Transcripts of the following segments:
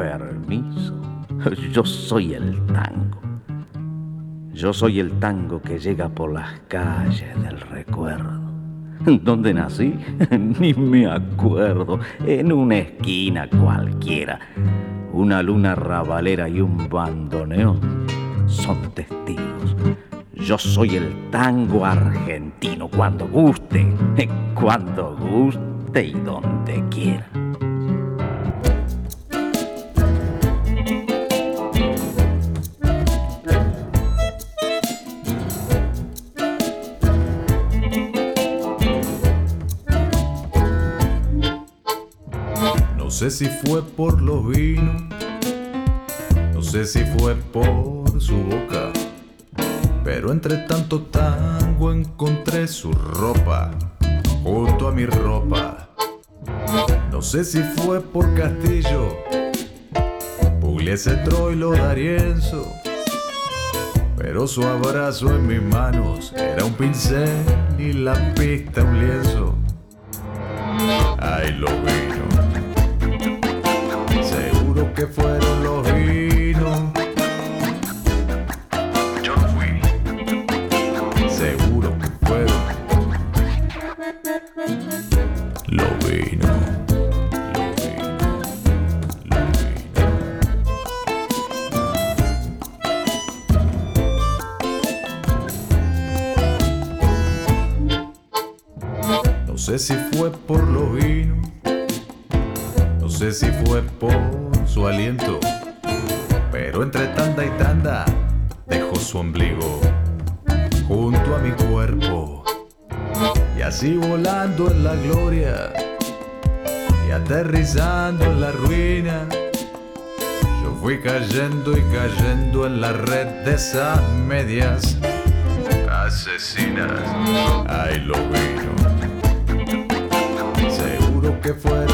permiso. Yo soy el tango. Yo soy el tango que llega por las calles del recuerdo. ¿Dónde nací? Ni me acuerdo. En una esquina cualquiera. Una luna rabalera y un bandoneón son testigos. Yo soy el tango argentino cuando guste, cuando guste y donde quiera. Sé si fue por los vinos, no sé si fue por su boca, pero entre tanto tango encontré su ropa junto a mi ropa. No sé si fue por Castillo, Pugliese, Troilo, D'Arienzo, pero su abrazo en mis manos era un pincel y la pista un lienzo. Ay, lo vino. Que fueron los vinos. Yo fui. Seguro que fueron. Los vinos. No sé si fue por los vinos, no sé si fue por aliento, pero entre tanda y tanda dejó su ombligo junto a mi cuerpo. Y así volando en la gloria y aterrizando en la ruina, yo fui cayendo y cayendo en la red de esas medias asesinas. Ay, lo vino. Seguro que fueron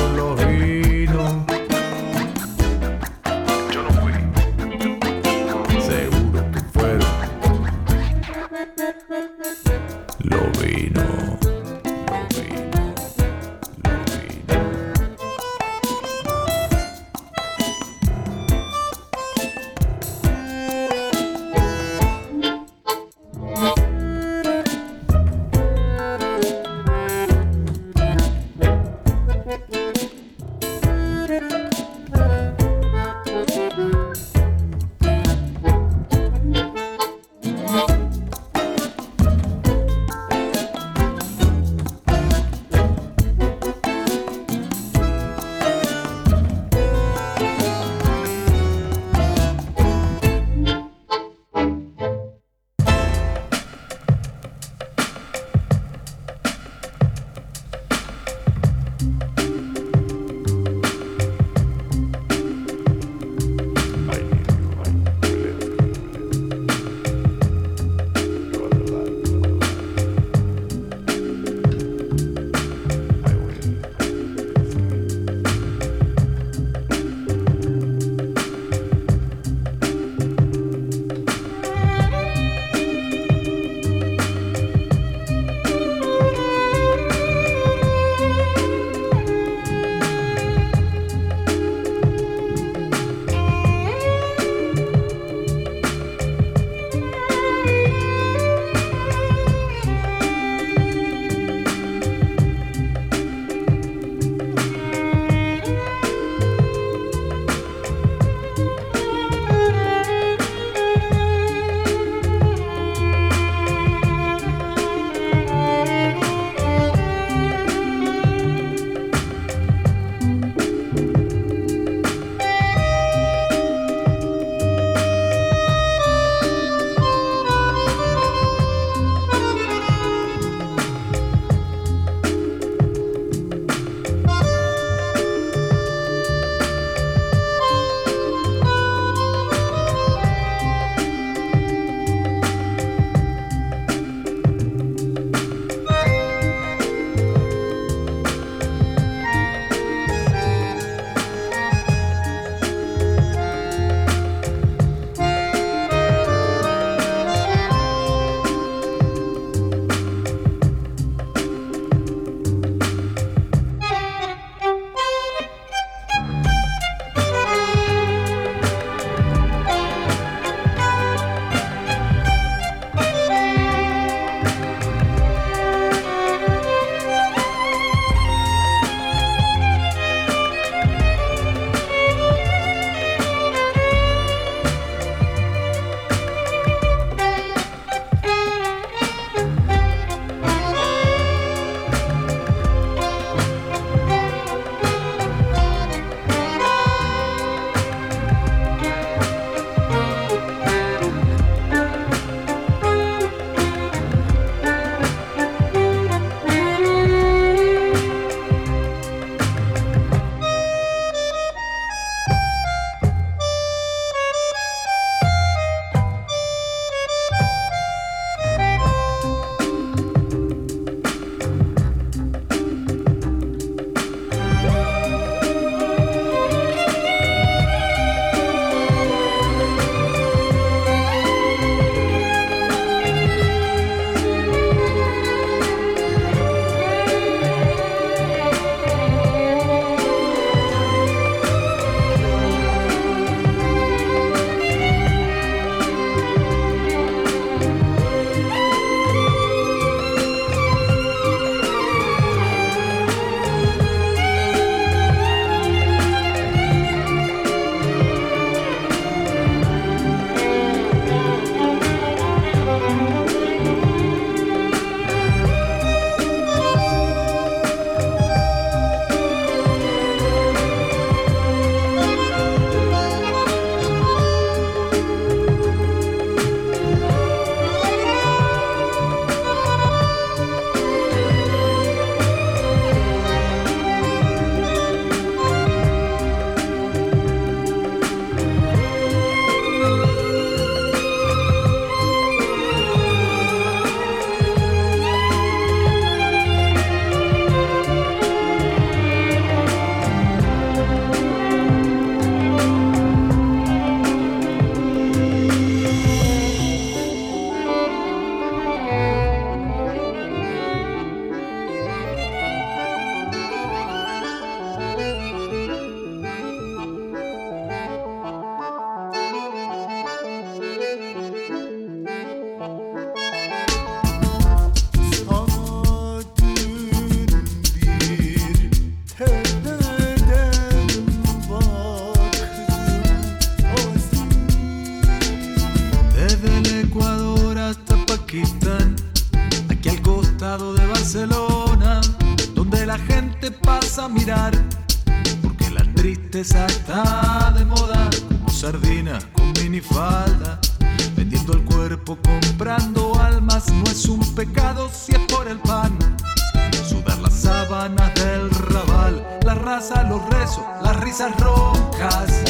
del rabal, la raza, los rezos, las risas rojas,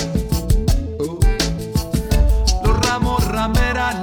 uh. los ramos, rameras,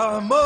Amor,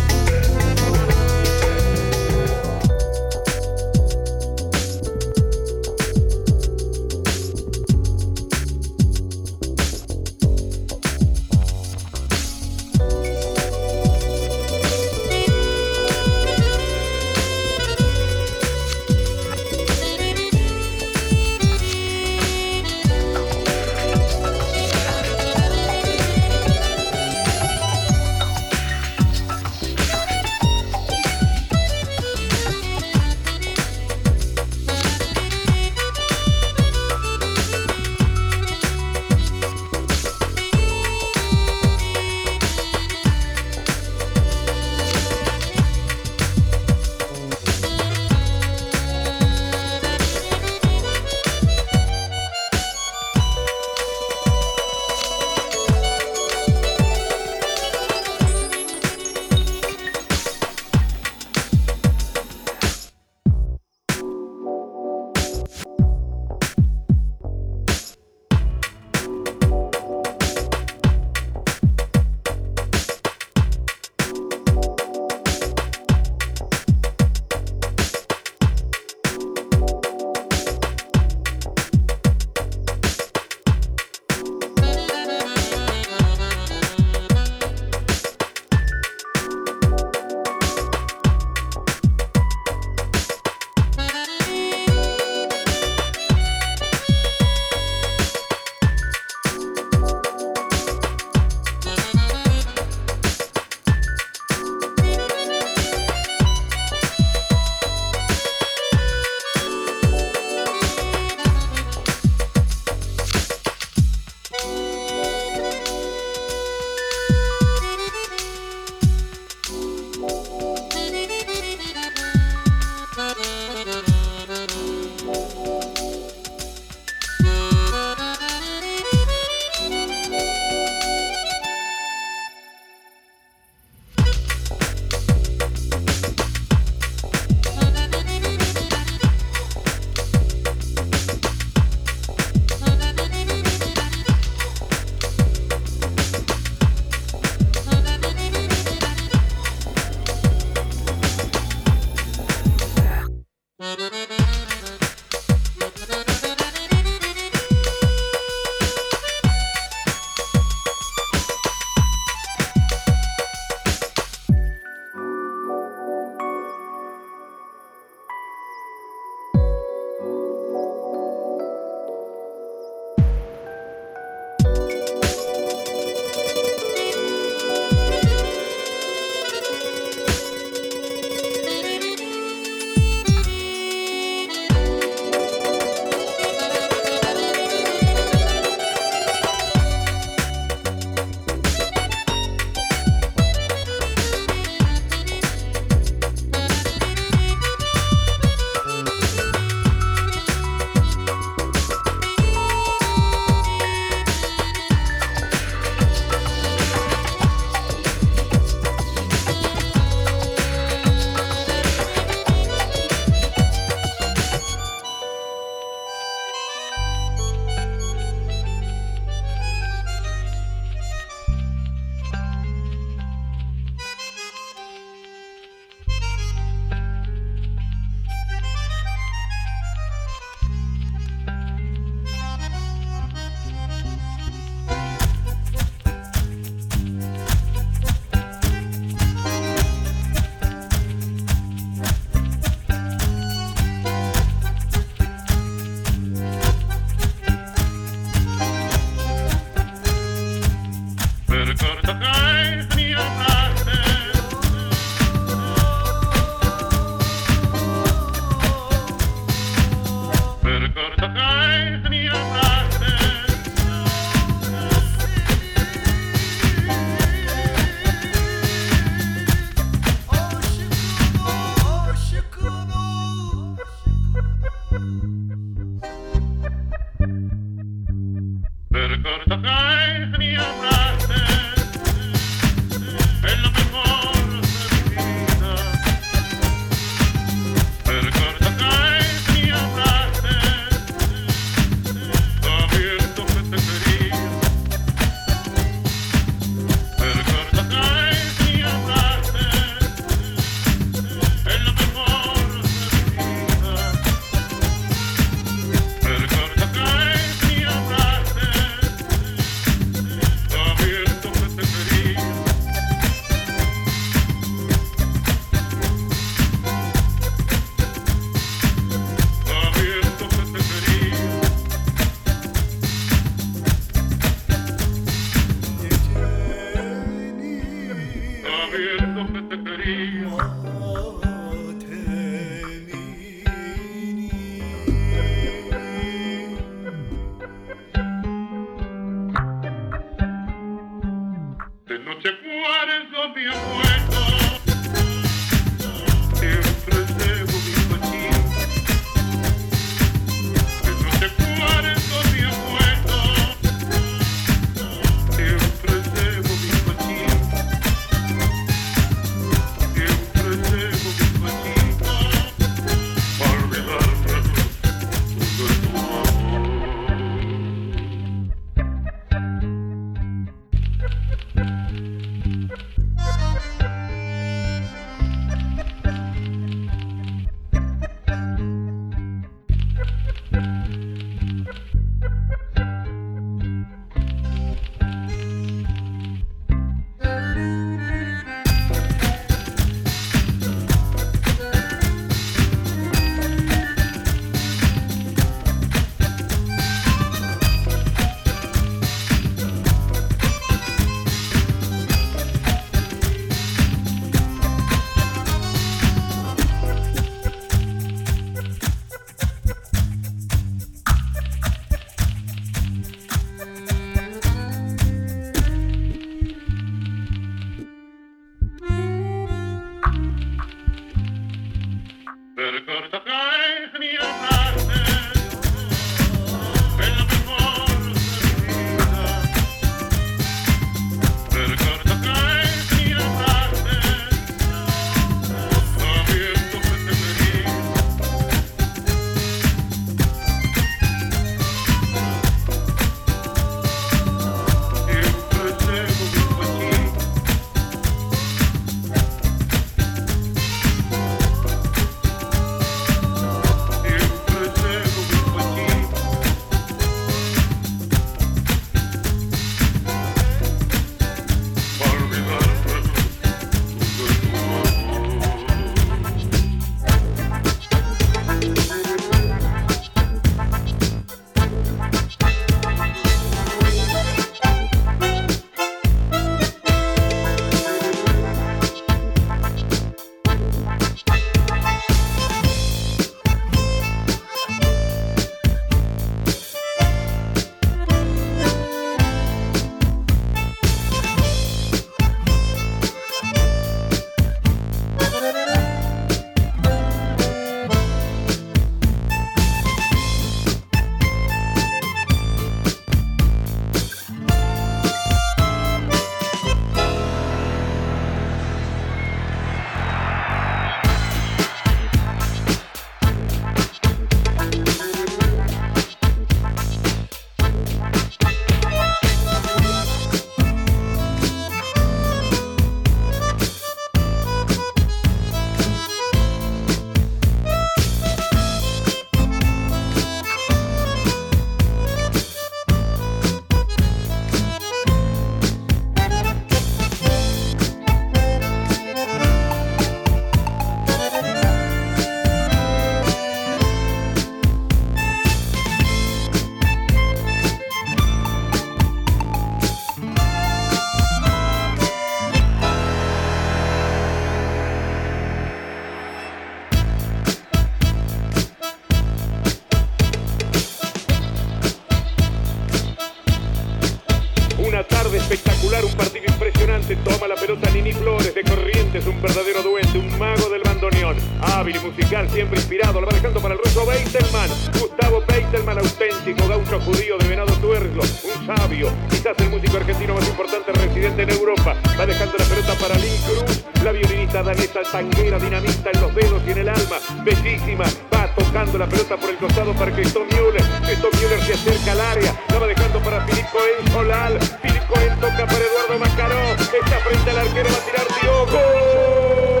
Hábil y musical, siempre inspirado. Lo va dejando para el ruso Beitelman. Gustavo Beitelman, auténtico gaucho judío de Venado Tuerlo. Un sabio, quizás el músico argentino más importante residente en Europa. Va dejando la pelota para Link Cruz, la violinista danesa tanguera, dinamista en los dedos y en el alma. Bellísima, va tocando la pelota por el costado para Cristo Müller. Cristo Müller se acerca al área, la va dejando para Filipe Cohen Solal. Filipe Cohen toca para Eduardo Macaró. Está frente al arquero, va a tirar Diogo.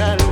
dejar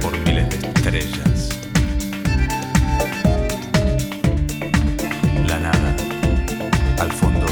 por miles de estrellas. La nada, al fondo,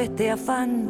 este afán.